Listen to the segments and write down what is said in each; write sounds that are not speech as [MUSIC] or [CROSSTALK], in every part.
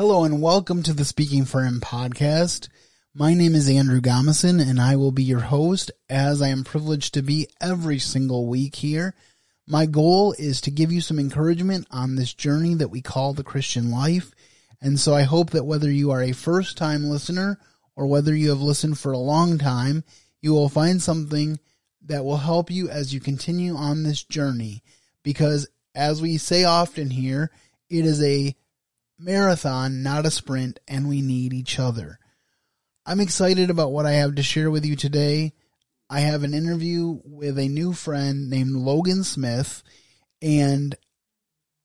Hello and welcome to the Speaking for Him podcast. My name is Andrew Gomison and I will be your host as I am privileged to be every single week here. My goal is to give you some encouragement on this journey that we call the Christian life. And so I hope that whether you are a first time listener or whether you have listened for a long time, you will find something that will help you as you continue on this journey. Because as we say often here, it is a marathon, not a sprint, and we need each other. I'm excited about what I have to share with you today. I have an interview with a new friend named Logan Smith, and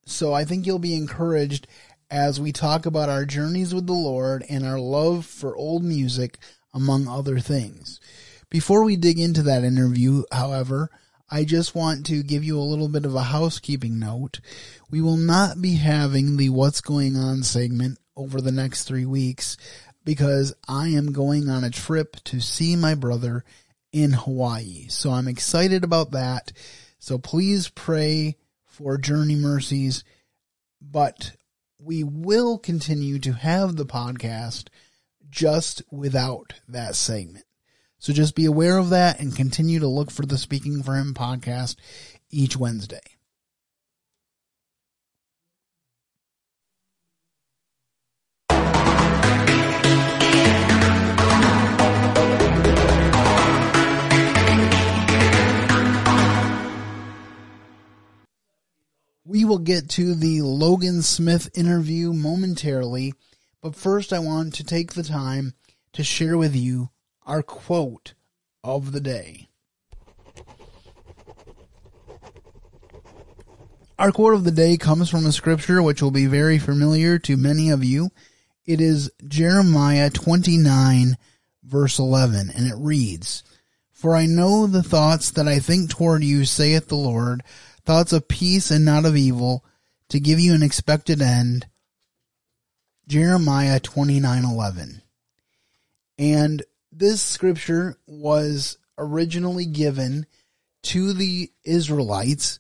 so I think you'll be encouraged as we talk about our journeys with the Lord and our love for old music, among other things. Before we dig into that interview, however, I just want to give you a little bit of a housekeeping note. We will not be having the What's Going On segment over the next three weeks because I am going on a trip to see my brother in Hawaii. So I'm excited about that. So please pray for journey mercies, but we will continue to have the podcast just without that segment. So just be aware of that and continue to look for the Speaking for Him podcast each Wednesday. We will get to the Logan Smith interview momentarily, but first I want to take the time to share with you our quote of the day. Our quote of the day comes from a scripture which will be very familiar to many of you. It is Jeremiah 29 verse 11 and it reads, For I know the thoughts that I think toward you, saith the Lord, thoughts of peace and not of evil, to give you an expected end. Jeremiah 29:11. And this scripture was originally given to the Israelites,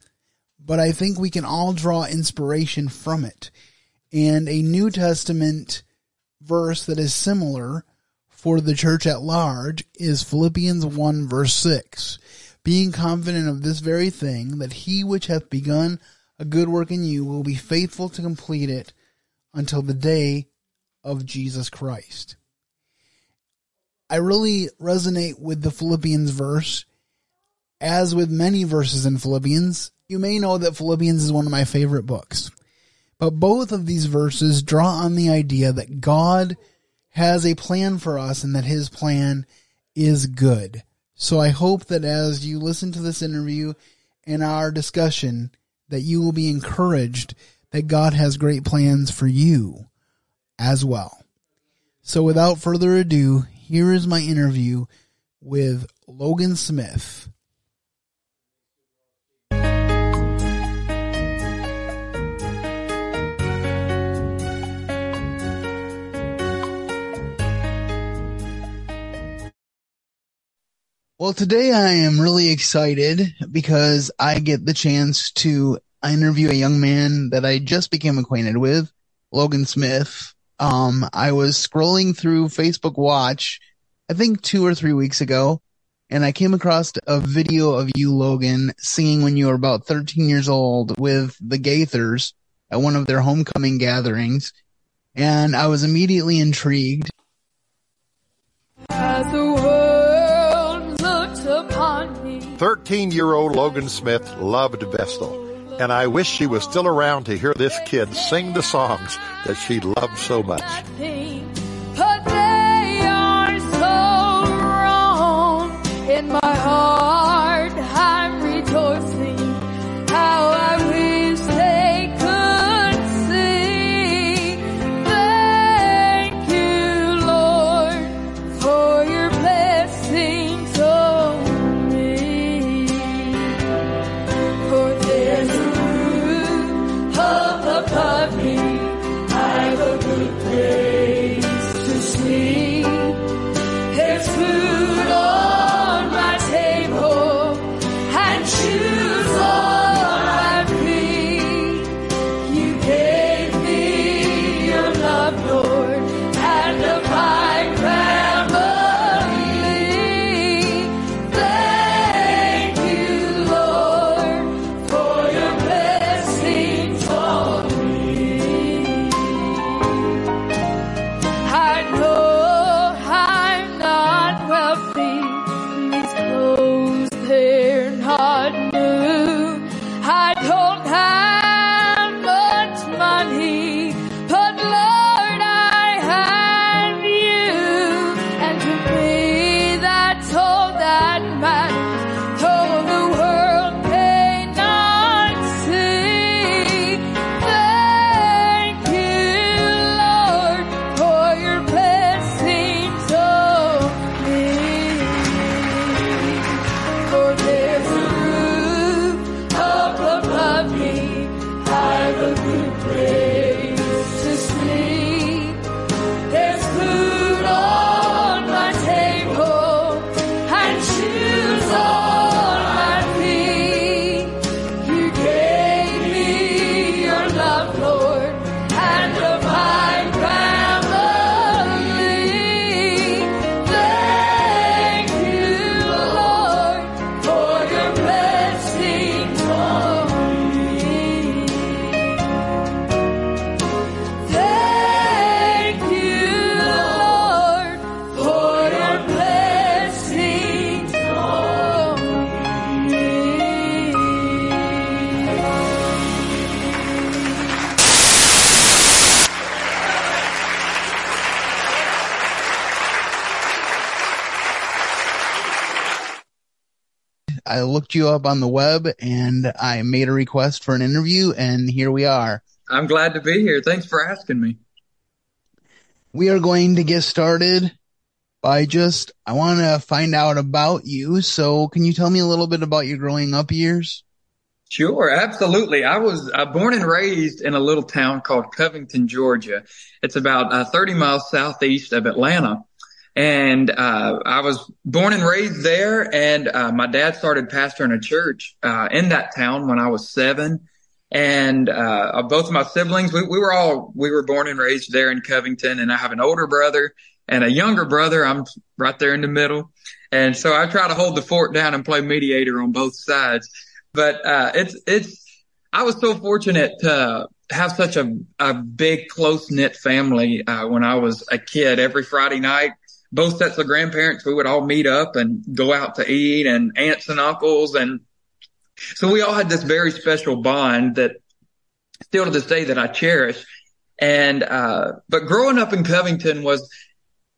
but I think we can all draw inspiration from it. And a New Testament verse that is similar for the church at large is Philippians 1 verse 6. Being confident of this very thing, that he which hath begun a good work in you will be faithful to complete it until the day of Jesus Christ. I really resonate with the Philippians verse. As with many verses in Philippians, you may know that Philippians is one of my favorite books. But both of these verses draw on the idea that God has a plan for us and that his plan is good. So I hope that as you listen to this interview and our discussion, that you will be encouraged that God has great plans for you as well. So without further ado, here is my interview with Logan Smith. Well, today I am really excited because I get the chance to interview a young man that I just became acquainted with, Logan Smith um, I was scrolling through Facebook Watch, I think two or three weeks ago, and I came across a video of you, Logan, singing when you were about 13 years old with the Gaithers at one of their homecoming gatherings, and I was immediately intrigued. As the world looks upon me. 13 year old Logan Smith loved Vestal and I wish she was still around to hear this kid sing the songs that she loved so much. in my heart looked you up on the web and I made a request for an interview and here we are. I'm glad to be here. Thanks for asking me. We are going to get started by just, I want to find out about you. So can you tell me a little bit about your growing up years? Sure, absolutely. I was uh, born and raised in a little town called Covington, Georgia. It's about uh, 30 miles southeast of Atlanta. And uh, I was born and raised there, and uh, my dad started pastoring a church uh, in that town when I was seven. And uh, both of my siblings, we, we were all we were born and raised there in Covington, and I have an older brother and a younger brother. I'm right there in the middle, and so I try to hold the fort down and play mediator on both sides. But uh, it's it's I was so fortunate to have such a a big close knit family uh, when I was a kid. Every Friday night, both sets of grandparents, we would all meet up and go out to eat, and aunts and uncles, and so we all had this very special bond that still to this day that I cherish. And uh, but growing up in Covington was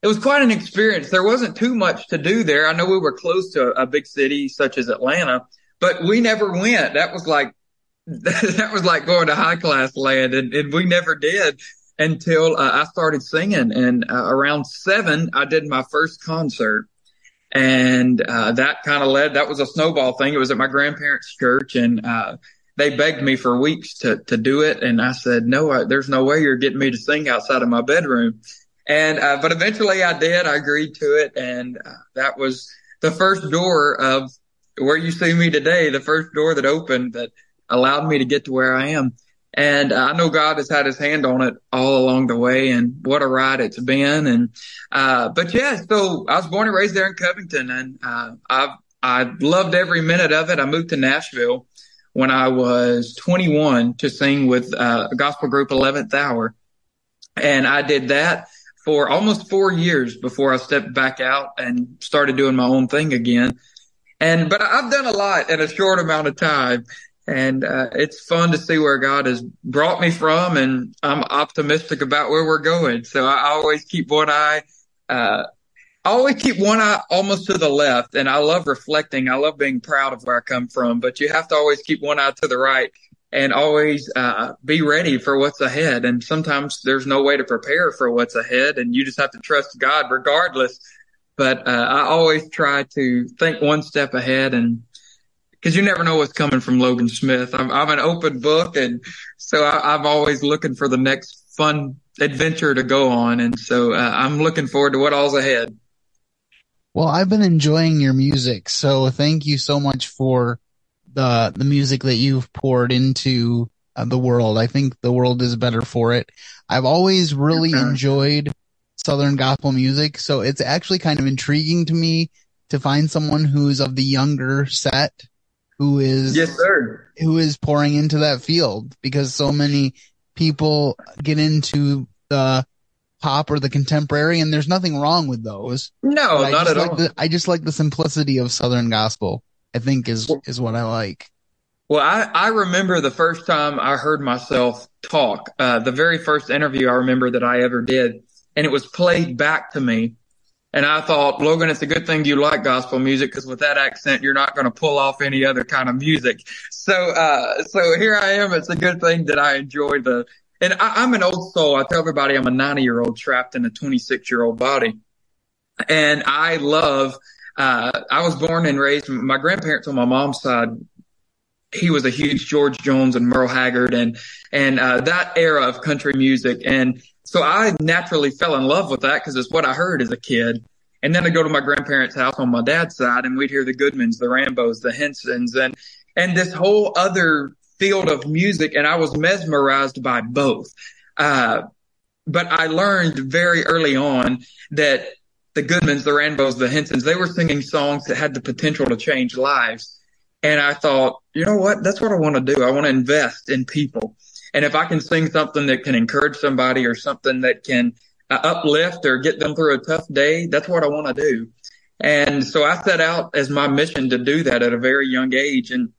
it was quite an experience. There wasn't too much to do there. I know we were close to a big city such as Atlanta, but we never went. That was like, [LAUGHS] that was like going to high class land and, and we never did until uh, I started singing. And uh, around seven, I did my first concert. And uh, that kind of led, that was a snowball thing. It was at my grandparents' church and uh, they begged me for weeks to, to do it. And I said, no, I, there's no way you're getting me to sing outside of my bedroom. And, uh, but eventually I did. I agreed to it. And uh, that was the first door of where you see me today, the first door that opened that allowed me to get to where I am. And I know God has had his hand on it all along the way and what a ride it's been. And, uh, but yeah, so I was born and raised there in Covington and, uh, I've, I loved every minute of it. I moved to Nashville when I was 21 to sing with, uh, a gospel group 11th hour. And I did that for almost four years before I stepped back out and started doing my own thing again. And, but I've done a lot in a short amount of time. And, uh, it's fun to see where God has brought me from. And I'm optimistic about where we're going. So I always keep one eye, uh, I always keep one eye almost to the left and I love reflecting. I love being proud of where I come from, but you have to always keep one eye to the right and always uh, be ready for what's ahead. And sometimes there's no way to prepare for what's ahead and you just have to trust God regardless but uh, I always try to think one step ahead and because you never know what's coming from Logan Smith. I'm, I'm an open book, and so I, am always looking for the next fun adventure to go on, and so uh, I'm looking forward to what all's ahead. Well, I've been enjoying your music, so thank you so much for the the music that you've poured into uh, the world. I think the world is better for it. I've always really enjoyed Southern gospel music. So it's actually kind of intriguing to me to find someone who's of the younger set who is yes sir who is pouring into that field because so many people get into the pop or the contemporary and there's nothing wrong with those. No, not at like all. The, I just like the simplicity of Southern gospel. I think is is what I like. Well, I, I remember the first time I heard myself talk, uh, the very first interview I remember that I ever did and it was played back to me. And I thought, Logan, it's a good thing you like gospel music because with that accent, you're not going to pull off any other kind of music. So, uh, so here I am. It's a good thing that I enjoy the, and I, am an old soul. I tell everybody I'm a 90 year old trapped in a 26 year old body. And I love, uh, I was born and raised, my grandparents on my mom's side, he was a huge George Jones and Merle Haggard and, and, uh, that era of country music. And so I naturally fell in love with that because it's what I heard as a kid. And then I go to my grandparents' house on my dad's side and we'd hear the Goodmans, the Rambos, the Hinsons and, and this whole other field of music. And I was mesmerized by both. Uh, but I learned very early on that the Goodmans, the Rambos, the Hinsons, they were singing songs that had the potential to change lives. And I thought, you know what? That's what I want to do. I want to invest in people. And if I can sing something that can encourage somebody or something that can uh, uplift or get them through a tough day, that's what I want to do. And so I set out as my mission to do that at a very young age. And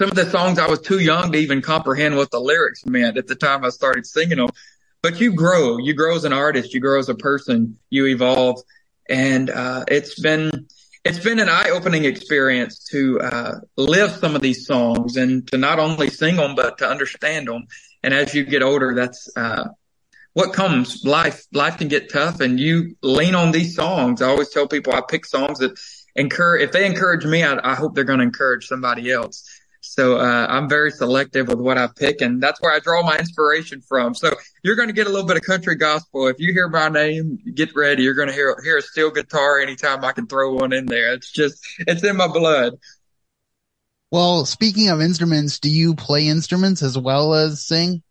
some of the songs I was too young to even comprehend what the lyrics meant at the time I started singing them. But you grow, you grow as an artist, you grow as a person, you evolve. And, uh, it's been, it's been an eye-opening experience to uh, live some of these songs and to not only sing them but to understand them. And as you get older, that's uh, what comes. Life life can get tough, and you lean on these songs. I always tell people I pick songs that encourage. If they encourage me, I, I hope they're going to encourage somebody else. So uh, I'm very selective with what I pick, and that's where I draw my inspiration from. So you're going to get a little bit of country gospel. If you hear my name, get ready. You're going to hear hear a steel guitar anytime I can throw one in there. It's just it's in my blood. Well, speaking of instruments, do you play instruments as well as sing?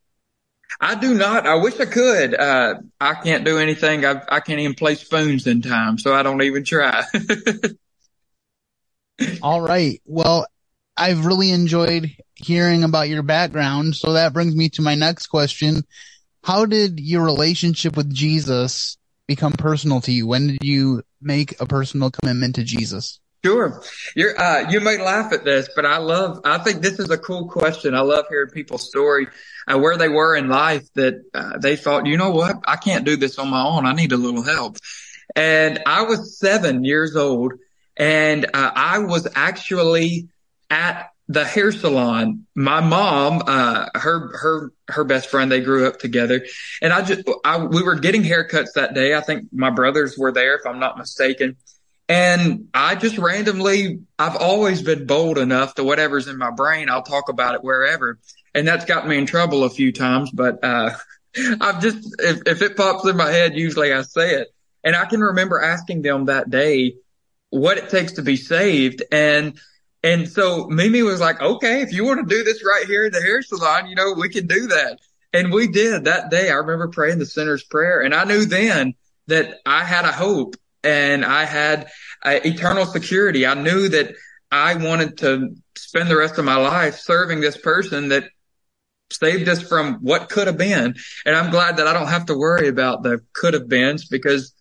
I do not. I wish I could. Uh, I can't do anything. I, I can't even play spoons in time, so I don't even try. [LAUGHS] All right. Well, I've really enjoyed hearing about your background. So that brings me to my next question. How did your relationship with Jesus become personal to you? When did you make a personal commitment to Jesus? Sure. You're, uh, you may laugh at this, but I love, I think this is a cool question. I love hearing people's story, uh, where they were in life that, uh, they thought, you know what? I can't do this on my own. I need a little help. And I was seven years old and, uh, I was actually at the hair salon. My mom, uh, her, her, her best friend, they grew up together and I just, I, we were getting haircuts that day. I think my brothers were there, if I'm not mistaken. And I just randomly, I've always been bold enough to whatever's in my brain, I'll talk about it wherever. And that's got me in trouble a few times, but, uh, [LAUGHS] I've just, if, if it pops in my head, usually I say it. And I can remember asking them that day what it takes to be saved. And and so Mimi was like, okay, if you want to do this right here in the hair salon, you know, we can do that. And we did that day. I remember praying the sinner's prayer and I knew then that I had a hope and I had uh, eternal security. I knew that I wanted to spend the rest of my life serving this person that saved us from what could have been. And I'm glad that I don't have to worry about the could have beens because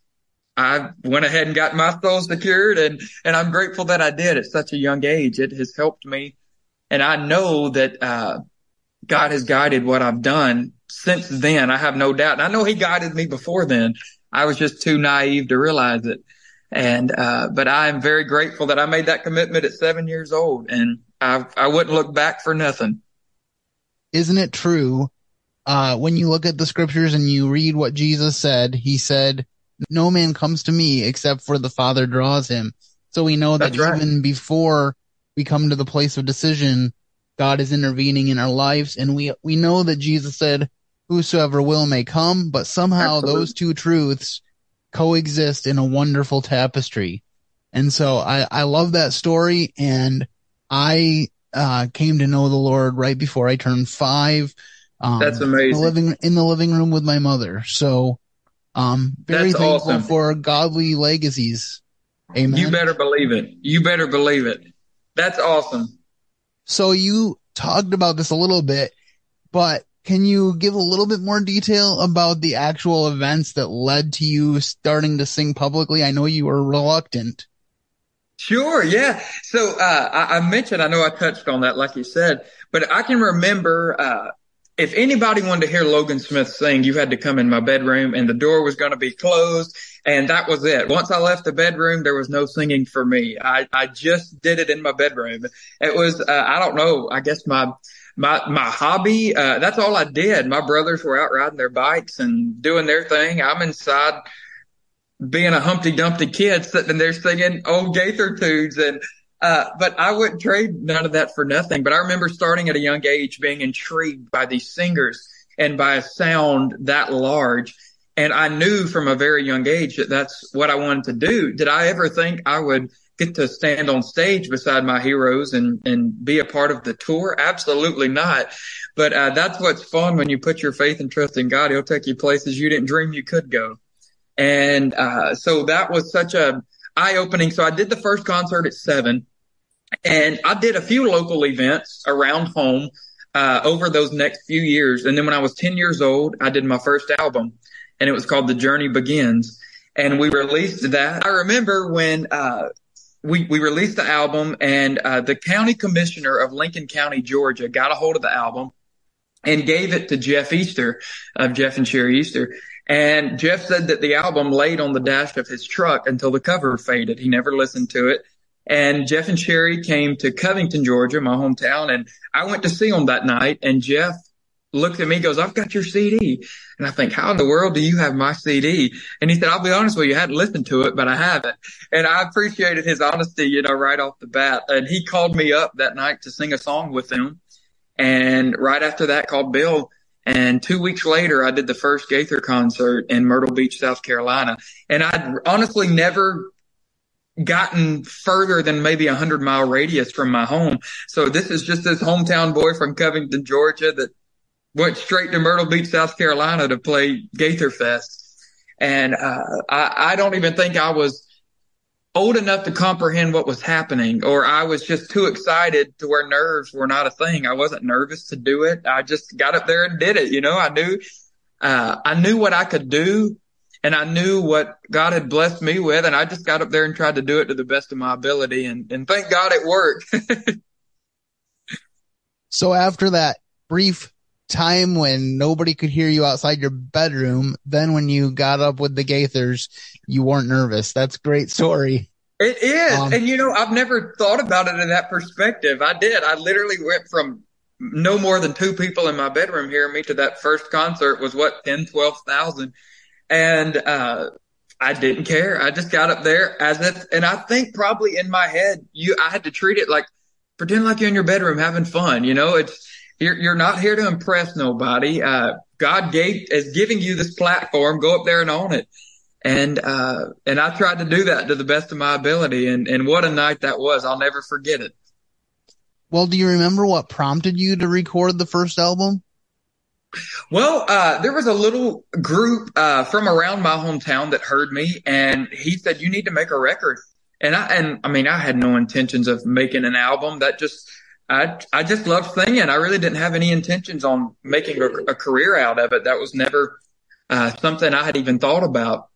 I went ahead and got my soul secured and, and I'm grateful that I did at such a young age. It has helped me. And I know that, uh, God has guided what I've done since then. I have no doubt. And I know he guided me before then. I was just too naive to realize it. And, uh, but I am very grateful that I made that commitment at seven years old and I, I wouldn't look back for nothing. Isn't it true? Uh, when you look at the scriptures and you read what Jesus said, he said, no man comes to me except for the Father draws him. So we know that right. even before we come to the place of decision, God is intervening in our lives. And we, we know that Jesus said, whosoever will may come, but somehow Absolutely. those two truths coexist in a wonderful tapestry. And so I, I love that story. And I, uh, came to know the Lord right before I turned five. Um, That's amazing. In the living, in the living room with my mother. So um, very That's thankful awesome. for godly legacies. Amen. You better believe it. You better believe it. That's awesome. So you talked about this a little bit, but can you give a little bit more detail about the actual events that led to you starting to sing publicly? I know you were reluctant. Sure, yeah. So uh, I, I, mentioned, I know I touched on that, like you said, but I can remember uh, if anybody wanted to hear Logan Smith sing, you had to come in my bedroom and the door was going to be closed. And that was it. Once I left the bedroom, there was no singing for me. I, I just did it in my bedroom. It was, uh, I don't know, I guess my, my, my hobby, uh, that's all I did. My brothers were out riding their bikes and doing their thing. I'm inside being a Humpty Dumpty kid sitting there singing old Gaither tunes and, uh, but I wouldn't trade none of that for nothing. But I remember starting at a young age being intrigued by these singers and by a sound that large. And I knew from a very young age that that's what I wanted to do. Did I ever think I would get to stand on stage beside my heroes and, and be a part of the tour? Absolutely not. But, uh, that's what's fun when you put your faith and trust in God. He'll take you places you didn't dream you could go. And, uh, so that was such a eye opening. So I did the first concert at seven and I did a few local events around home uh, over those next few years. And then when I was 10 years old, I did my first album and it was called The Journey Begins. And we released that. I remember when, uh, we, we released the album and, uh, the county commissioner of Lincoln County, Georgia got a hold of the album and gave it to Jeff Easter of Jeff and Sheri Easter. And Jeff said that the album laid on the dash of his truck until the cover faded. He never listened to it. And Jeff and Sheri came to Covington, Georgia, my hometown, and I went to see them that night. And Jeff looked at me, goes, I've got your CD. And I think, how in the world do you have my CD? And he said, I'll be honest with you, I hadn't listened to it, but I haven't. And I appreciated his honesty, you know, right off the bat. And he called me up that night to sing a song with him. And right after that called Bill. And two weeks later, I did the first Gaither concert in Myrtle Beach, South Carolina. And I'd honestly never gotten further than maybe a hundred mile radius from my home. So this is just this hometown boy from Covington, Georgia that went straight to Myrtle Beach, South Carolina to play Gaither Fest. And, uh, I, I don't even think I was old enough to comprehend what was happening or I was just too excited to where nerves were not a thing. I wasn't nervous to do it. I just got up there and did it. You know, I knew, uh, I knew what I could do and I knew what God had blessed me with. And I just got up there and tried to do it to the best of my ability. And, and thank God it worked. [LAUGHS] so after that brief time when nobody could hear you outside your bedroom, then when you got up with the Gaithers, you weren't nervous. That's great story. It is. Um, and you know, I've never thought about it in that perspective. I did. I literally went from no more than two people in my bedroom hearing me to that first concert was what, 10, 12,000. And, uh, I didn't care. I just got up there as if, and I think probably in my head, you, I had to treat it like, pretend like you're in your bedroom having fun. You know, it's, you're, you're not here to impress nobody. Uh, God gave, is giving you this platform. Go up there and own it. And, uh, and I tried to do that to the best of my ability. And, and what a night that was. I'll never forget it. Well, do you remember what prompted you to record the first album? Well, uh, there was a little group, uh, from around my hometown that heard me and he said, you need to make a record. And I, and I mean, I had no intentions of making an album that just, I, I just loved singing. I really didn't have any intentions on making a, a career out of it. That was never, uh, something I had even thought about.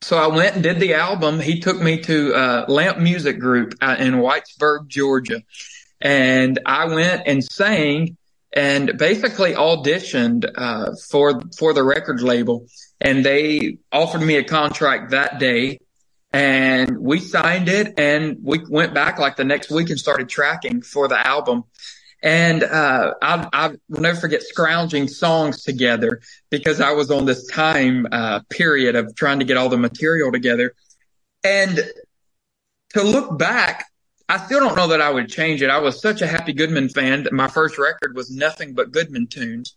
So I went and did the album. He took me to, uh, Lamp Music Group uh, in Whitesburg, Georgia. And I went and sang and basically auditioned uh, for for the record label, and they offered me a contract that day, and we signed it, and we went back like the next week and started tracking for the album. And uh, I, I will never forget scrounging songs together because I was on this time uh, period of trying to get all the material together. And to look back, I still don't know that I would change it. I was such a Happy Goodman fan that my first record was nothing but Goodman tunes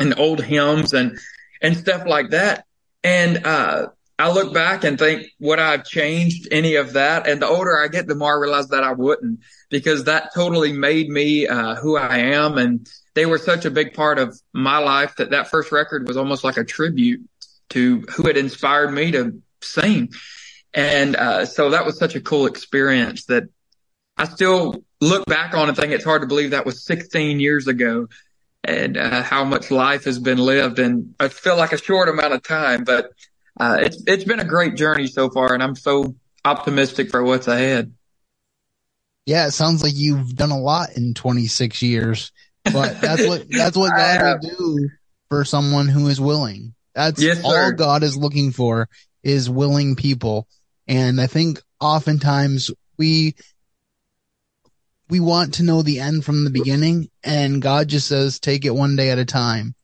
and old hymns and and stuff like that. And uh, I look back and think would I have changed any of that? And the older I get, the more I realize that I wouldn't because that totally made me uh, who I am. And they were such a big part of my life that that first record was almost like a tribute to who had inspired me to sing. And uh, so that was such a cool experience that I still look back on and think it's hard to believe that was 16 years ago and uh, how much life has been lived. And I feel like a short amount of time, but uh, it's it's been a great journey so far, and I'm so optimistic for what's ahead. Yeah, it sounds like you've done a lot in 26 years, but that's what [LAUGHS] that's what God will do for someone who is willing. That's yes, all God is looking for is willing people. And I think oftentimes we we want to know the end from the beginning and God just says, take it one day at a time.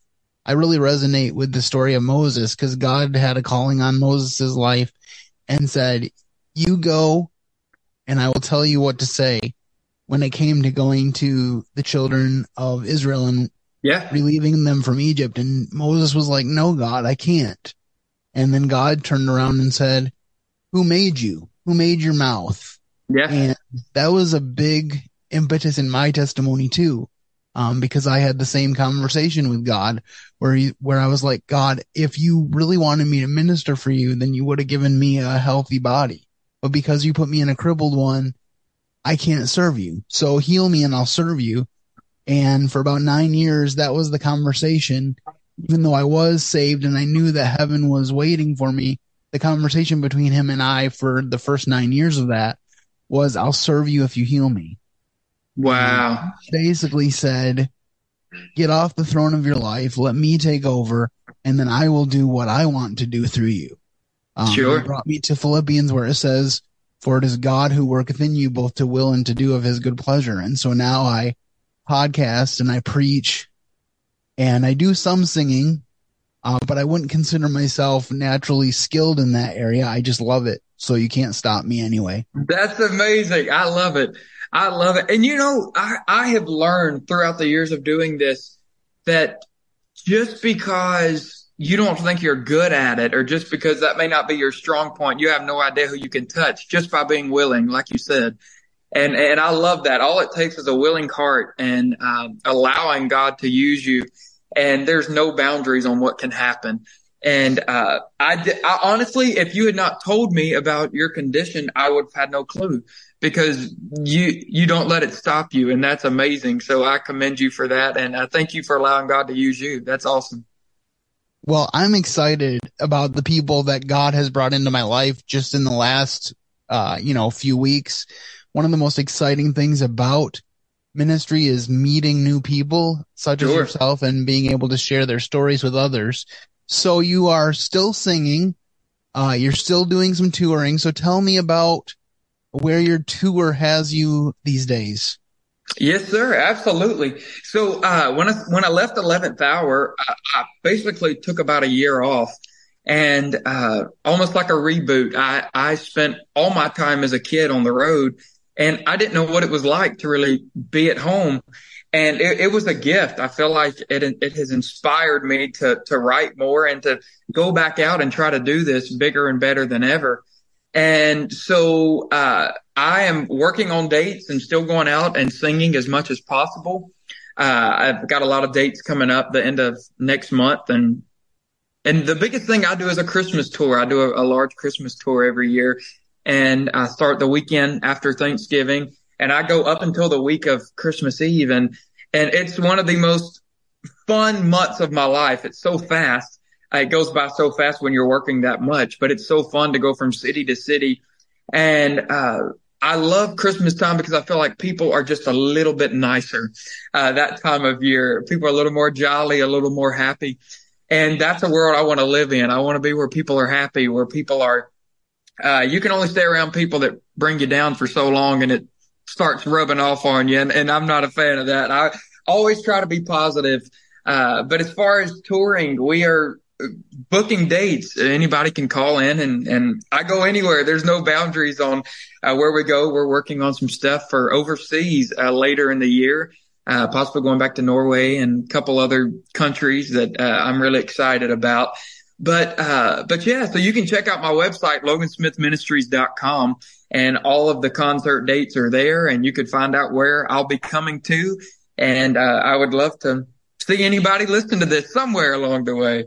I really resonate with the story of Moses because God had a calling on Moses' life and said, you go and I will tell you what to say when it came to going to the children of Israel and yeah. relieving them from Egypt. And Moses was like, no, God, I can't. And then God turned around and said, who made you? Who made your mouth? Yeah. And that was a big impetus in my testimony too. Um, because I had the same conversation with God where he, where I was like, God, if you really wanted me to minister for you, then you would have given me a healthy body. But because you put me in a crippled one, I can't serve you. So heal me and I'll serve you. And for about nine years, that was the conversation. Even though I was saved and I knew that heaven was waiting for me, the conversation between him and I for the first nine years of that was, I'll serve you if you heal me. Wow. Basically said, get off the throne of your life. Let me take over and then I will do what I want to do through you. Um, sure. brought me to Philippians where it says, for it is God who worketh in you both to will and to do of his good pleasure. And so now I podcast and I preach and I do some singing, uh, but I wouldn't consider myself naturally skilled in that area. I just love it. So you can't stop me anyway. That's amazing. I love it. I love it. And you know, I, I have learned throughout the years of doing this that just because you don't think you're good at it or just because that may not be your strong point, you have no idea who you can touch just by being willing, like you said. And, and I love that. All it takes is a willing heart and um, allowing God to use you. And there's no boundaries on what can happen. And uh, I, I honestly, if you had not told me about your condition, I would have had no clue because you you don't let it stop you, and that's amazing. So I commend you for that, and I thank you for allowing God to use you. That's awesome. Well, I'm excited about the people that God has brought into my life just in the last, uh, you know, few weeks. One of the most exciting things about ministry is meeting new people such sure. as yourself and being able to share their stories with others. So you are still singing. Uh, you're still doing some touring. So tell me about where your tour has you these days. Yes, sir. Absolutely. So, uh, when I, when I left 11th hour, I, I, basically took about a year off and, uh, almost like a reboot. I, I spent all my time as a kid on the road and I didn't know what it was like to really be at home. And it, it was a gift. I feel like it, it has inspired me to, to write more and to go back out and try to do this bigger and better than ever. And so, uh, I am working on dates and still going out and singing as much as possible. Uh, I've got a lot of dates coming up the end of next month and, and the biggest thing I do is a Christmas tour. I do a, a large Christmas tour every year and I start the weekend after Thanksgiving and I go up until the week of Christmas Eve and, and it's one of the most fun months of my life. It's so fast it goes by so fast when you're working that much, but it's so fun to go from city to city. And, uh, I love Christmas time because I feel like people are just a little bit nicer, uh, that time of year. People are a little more jolly, a little more happy. And that's a world I want to live in. I want to be where people are happy, where people are, uh, you can only stay around people that bring you down for so long and it starts rubbing off on you. And, and I'm not a fan of that. I always try to be positive. Uh, but as far as touring, we are booking dates. Anybody can call in and, and I go anywhere. There's no boundaries on uh, where we go. We're working on some stuff for overseas uh, later in the year, uh, possibly going back to Norway and a couple other countries that uh, I'm really excited about. But, uh, but yeah, so you can check out my website, logansmithministries.com and all of the concert dates are there and you could find out where I'll be coming to. And, uh, I would love to see anybody listen to this somewhere along the way.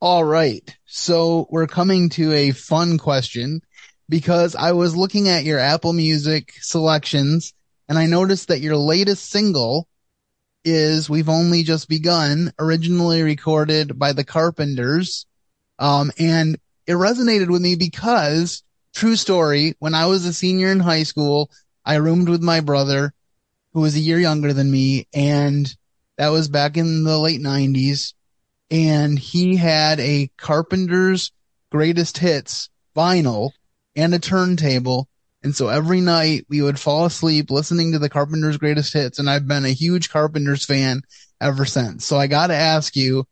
All right. So we're coming to a fun question because I was looking at your Apple Music selections and I noticed that your latest single is We've Only Just Begun, originally recorded by the Carpenters. Um, and it resonated with me because true story, when I was a senior in high school, I roomed with my brother who was a year younger than me and that was back in the late nineties and he had a Carpenter's greatest hits vinyl and a turntable. And so every night we would fall asleep listening to the Carpenter's greatest hits. And I've been a huge Carpenter's fan ever since. So I got to ask you,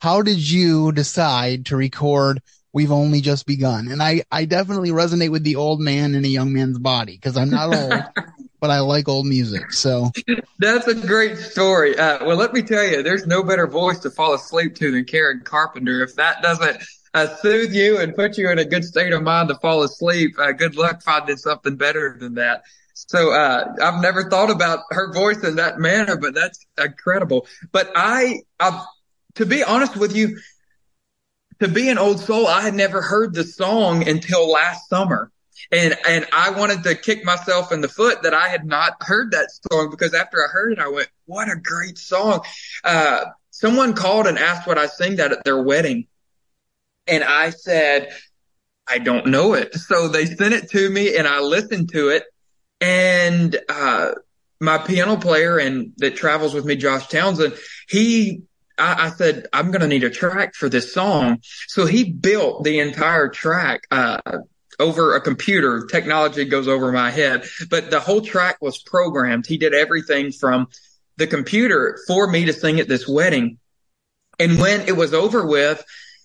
how did you decide to record We've Only Just Begun? And I, I definitely resonate with the old man in a young man's body because I'm not old. [LAUGHS] but I like old music. So [LAUGHS] that's a great story. Uh, well, let me tell you, there's no better voice to fall asleep to than Karen Carpenter. If that doesn't uh, soothe you and put you in a good state of mind to fall asleep, uh, good luck finding something better than that. So, uh, I've never thought about her voice in that manner, but that's incredible. But I, I've, to be honest with you, to be an old soul, I had never heard the song until last summer. And, and I wanted to kick myself in the foot that I had not heard that song because after I heard it, I went, what a great song. Uh, someone called and asked what I sing that at their wedding. And I said, I don't know it. So they sent it to me and I listened to it. And, uh, my piano player and that travels with me, Josh Townsend, he I, I said, I'm going to need a track for this song. So he built the entire track, uh, over a computer. Technology goes over my head, but the whole track was programmed. He did everything from the computer for me to sing at this wedding. And when it was over with,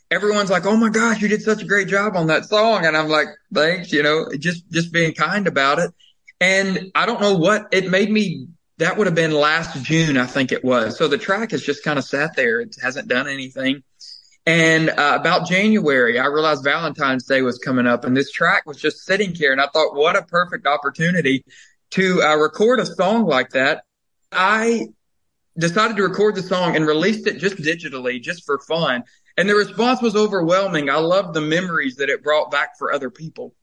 everyone's like, "Oh my gosh, you did such a great job on that song," and I'm like, "Thanks," you know, just just being kind about it. And I don't know what it made me. That would have been last June, I think it was. So the track has just kind of sat there; it hasn't done anything. And uh, about January, I realized Valentine's Day was coming up, and this track was just sitting here, and I thought, what a perfect opportunity to uh, record a song like that. I decided to record the song and released it just digitally, just for fun. And the response was overwhelming. I loved the memories that it brought back for other people.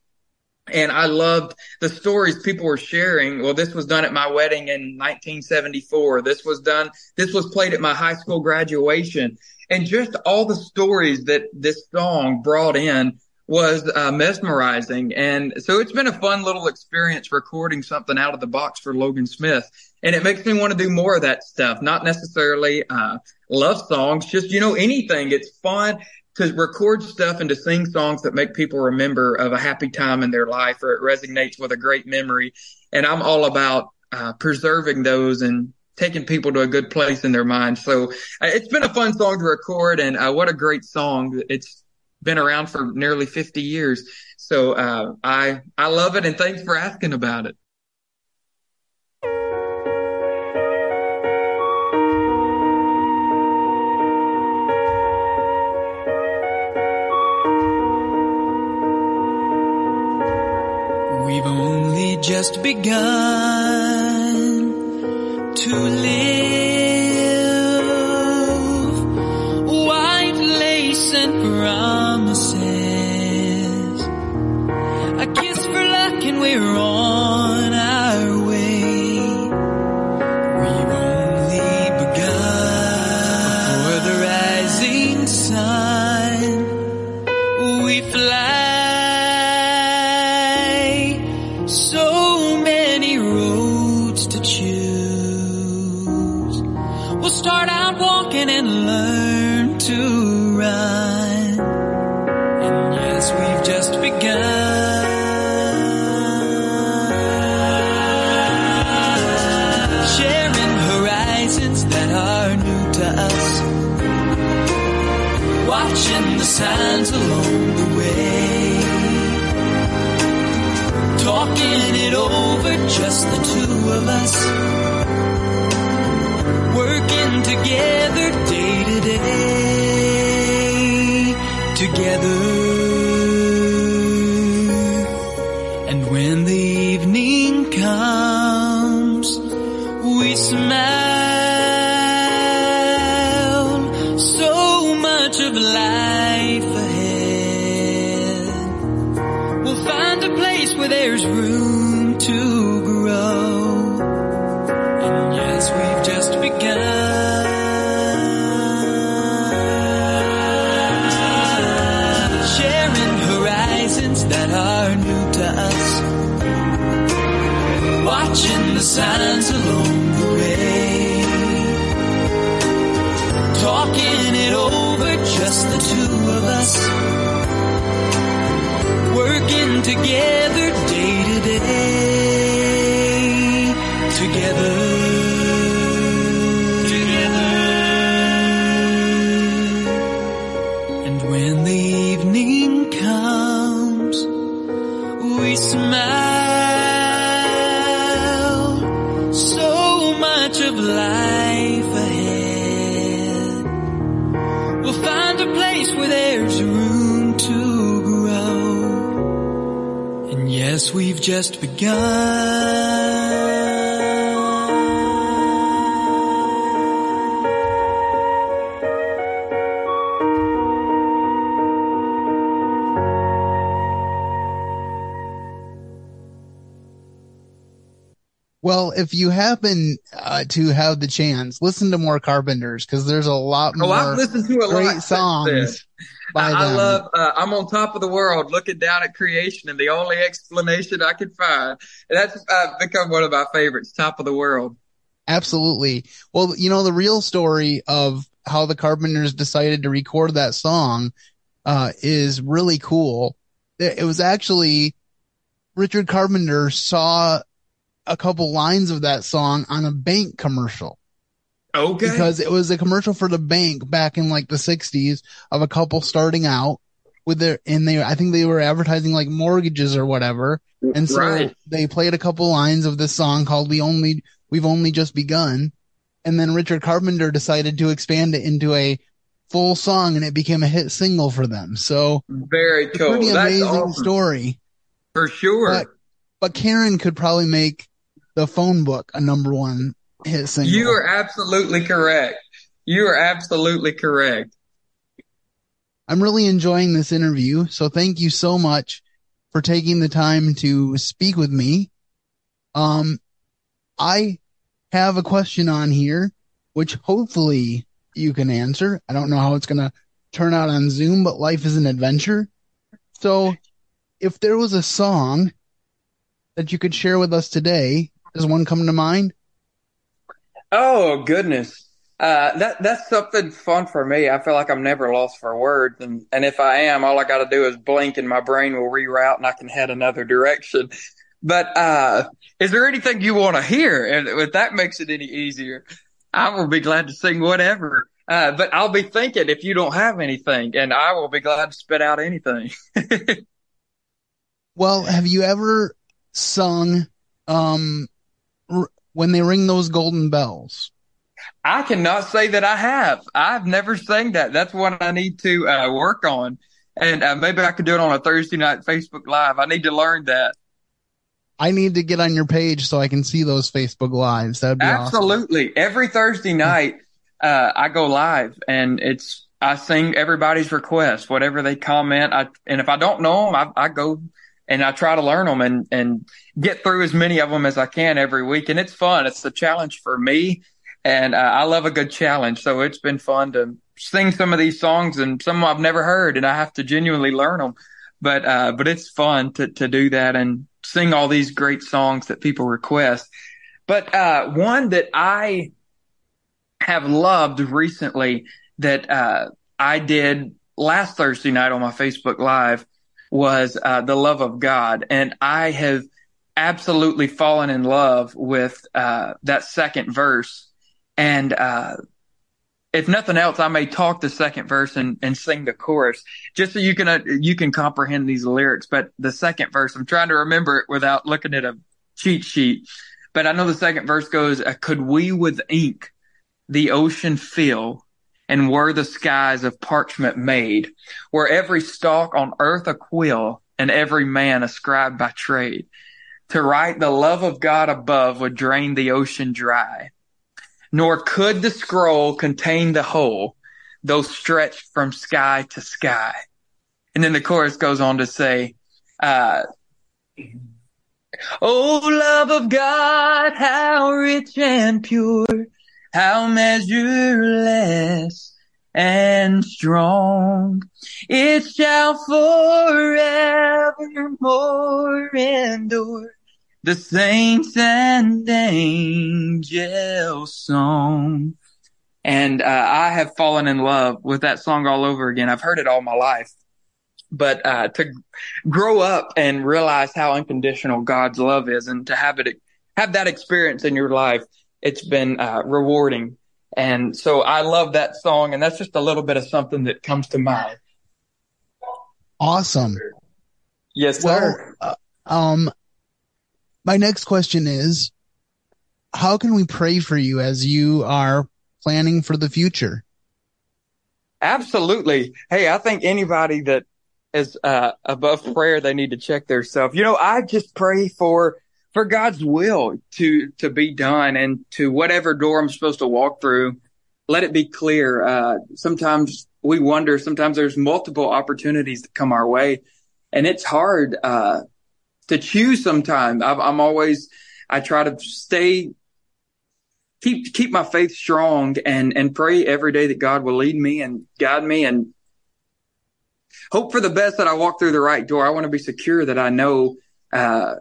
And I loved the stories people were sharing. Well, this was done at my wedding in 1974. This was done, this was played at my high school graduation. And just all the stories that this song brought in was uh, mesmerizing. And so it's been a fun little experience recording something out of the box for Logan Smith. And it makes me want to do more of that stuff, not necessarily uh, love songs, just, you know, anything. It's fun to record stuff and to sing songs that make people remember of a happy time in their life or it resonates with a great memory. And I'm all about uh, preserving those and taking people to a good place in their mind. So uh, it's been a fun song to record and uh, what a great song. It's been around for nearly 50 years. So uh, I I love it and thanks for asking about it. We've only just begun to live. We've just begun. Together day to day, just begun. Well, if you happen uh, to have the chance, listen to more Carpenters because there's a lot more I've to a great lot songs. By I them. love. Uh, I'm on top of the world, looking down at creation, and the only explanation I can find. And that's uh, become one of my favorites. Top of the world. Absolutely. Well, you know, the real story of how the Carpenters decided to record that song uh, is really cool. It was actually Richard Carpenter saw a couple lines of that song on a bank commercial Okay. because it was a commercial for the bank back in like the 60s of a couple starting out with their and they I think they were advertising like mortgages or whatever. And so Right. they played a couple lines of this song called We Only We've Only Just Begun. And then Richard Carpenter decided to expand it into a full song and it became a hit single for them. So Very cool. pretty That's amazing awesome. story. For sure. But but Karen could probably make the phone book a number one hit single. You are absolutely correct. You are absolutely correct. I'm really enjoying this interview. So thank you so much for taking the time to speak with me. Um, I have a question on here, which hopefully you can answer. I don't know how it's going to turn out on Zoom, but life is an adventure. So if there was a song that you could share with us today, does one come to mind? Oh goodness. Uh, that that's something fun for me. I feel like I'm never lost for words, and and if I am, all I got to do is blink, and my brain will reroute, and I can head another direction. But uh, is there anything you want to hear? And if that makes it any easier, I will be glad to sing whatever. Uh, but I'll be thinking if you don't have anything, and I will be glad to spit out anything. [LAUGHS] Well, have you ever sung, um, when they ring those golden bells? I cannot say that I have. I've never sang that. That's what I need to uh, work on. And uh, maybe I could do it on a Thursday night Facebook Live. I need to learn that. I need to get on your page so I can see those Facebook lives. That'd be awesome. Absolutely. Every Thursday night, uh, I go live and it's, I sing everybody's request, whatever they comment. I, and if I don't know them, I, I go and I try to learn them and, and get through as many of them as I can every week. And it's fun. It's a challenge for me. And uh, I love a good challenge. So it's been fun to sing some of these songs and some I've never heard and I have to genuinely learn them. But, uh, but it's fun to, to do that and sing all these great songs that people request. But, uh, one that I have loved recently that, uh, I did last Thursday night on my Facebook live was, uh, the love of God. And I have absolutely fallen in love with, uh, that second verse. And, uh, if nothing else, I may talk the second verse and, and sing the chorus just so you can, uh, you can comprehend these lyrics. But the second verse, I'm trying to remember it without looking at a cheat sheet. But I know the second verse goes, could we with ink the ocean fill and were the skies of parchment made, were every stalk on earth a quill and every man a scribe by trade. To write the love of God above would drain the ocean dry. Nor could the scroll contain the whole, though stretched from sky to sky. And then the chorus goes on to say, uh, Oh, love of God, how rich and pure, how measureless and strong. It shall forevermore endure the saints and angels song. And uh, I have fallen in love with that song all over again. I've heard it all my life. But uh, to grow up and realize how unconditional God's love is and to have it have that experience in your life, it's been uh, rewarding. And so I love that song and that's just a little bit of something that comes to mind. Awesome. Yes, Well, sir. uh, um, my next question is, how can we pray for you as you are planning for the future? Absolutely. Hey, I think anybody that is uh, above prayer, they need to check their self. You know, I just pray for for God's will to to be done and to whatever door I'm supposed to walk through, let it be clear. Uh, sometimes we wonder. Sometimes there's multiple opportunities that come our way, and it's hard uh, to choose. Sometimes I'm, I'm always I try to stay keep keep my faith strong and and pray every day that God will lead me and guide me and hope for the best that I walk through the right door. I want to be secure that I know, uh,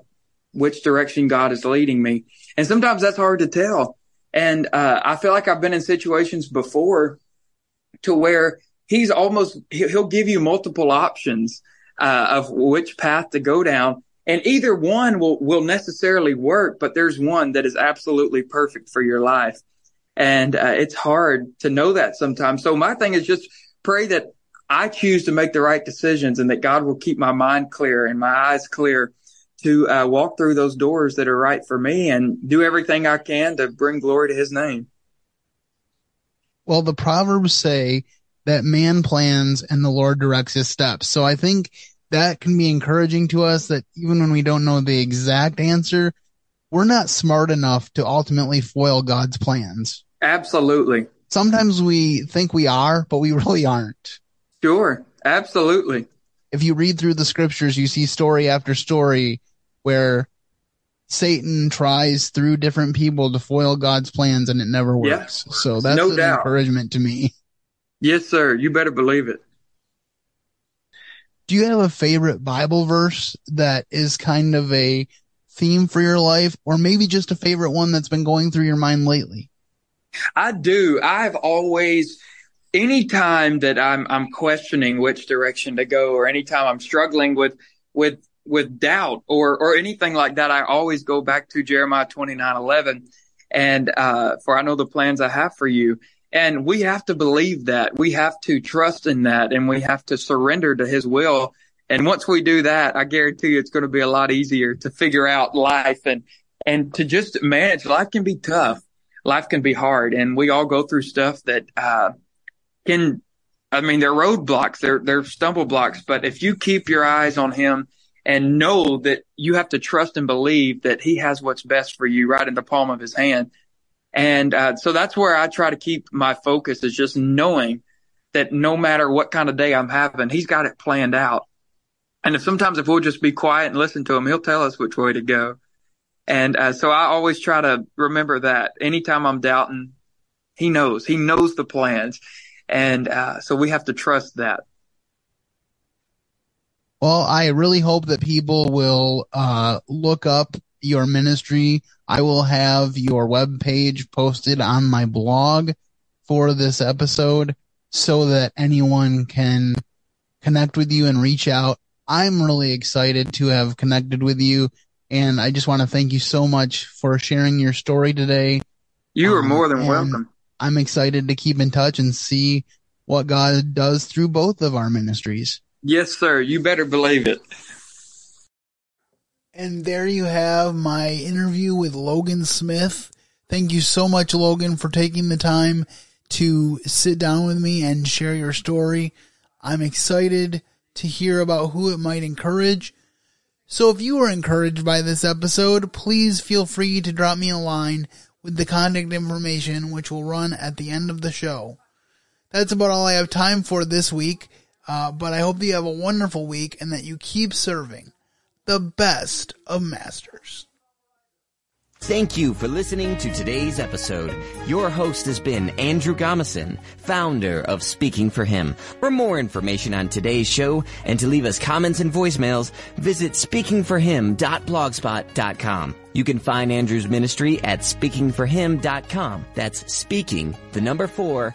which direction God is leading me. And sometimes that's hard to tell. And, uh, I feel like I've been in situations before to where he's almost, he'll give you multiple options, uh, of which path to go down. And either one will, will necessarily work, but there's one that is absolutely perfect for your life. And, uh, it's hard to know that sometimes. So my thing is just pray that I choose to make the right decisions and that God will keep my mind clear and my eyes clear to uh, walk through those doors that are right for me and do everything I can to bring glory to his name. Well, the Proverbs say that man plans and the Lord directs his steps. So I think that can be encouraging to us that even when we don't know the exact answer, we're not smart enough to ultimately foil God's plans. Absolutely. Sometimes we think we are, but we [LAUGHS] really aren't. Sure. Absolutely. If you read through the scriptures, you see story after story where Satan tries through different people to foil God's plans and it never works. Yeah, so that's no an doubt. encouragement to me. Yes, sir. You better believe it. Do you have a favorite Bible verse that is kind of a theme for your life or maybe just a favorite one that's been going through your mind lately? I do. I've always anytime that I'm I'm questioning which direction to go or anytime I'm struggling with with with doubt or or anything like that, I always go back to Jeremiah twenty nine eleven, and uh, for I know the plans I have for you. And we have to believe that. We have to trust in that and we have to surrender to his will. And once we do that, I guarantee you it's going to be a lot easier to figure out life and, and to just manage. Life can be tough. Life can be hard and we all go through stuff that, uh, can, I mean, they're roadblocks. They're, they're stumble blocks. But if you keep your eyes on him and know that you have to trust and believe that he has what's best for you right in the palm of his hand. And uh, so that's where I try to keep my focus is just knowing that no matter what kind of day I'm having, he's got it planned out. And if sometimes if we'll just be quiet and listen to him, he'll tell us which way to go. And uh, so I always try to remember that anytime I'm doubting, he knows, he knows the plans. And uh, so we have to trust that. Well, I really hope that people will uh, look up your ministry. I will have your web page posted on my blog for this episode so that anyone can connect with you and reach out. I'm really excited to have connected with you. And I just want to thank you so much for sharing your story today. You are um, more than welcome. I'm excited to keep in touch and see what God does through both of our ministries. Yes, sir. You better believe it. And there you have my interview with Logan Smith. Thank you so much, Logan, for taking the time to sit down with me and share your story. I'm excited to hear about who it might encourage. So if you were encouraged by this episode, please feel free to drop me a line with the contact information, which will run at the end of the show. That's about all I have time for this week. Uh, but I hope that you have a wonderful week and that you keep serving the best of masters. Thank you for listening to today's episode. Your host has been Andrew Gomison, founder of Speaking for Him. For more information on today's show and to leave us comments and voicemails, visit speakingforhim.blogspot.com. You can find Andrew's ministry at speakingforhim.com. That's speaking, the number four,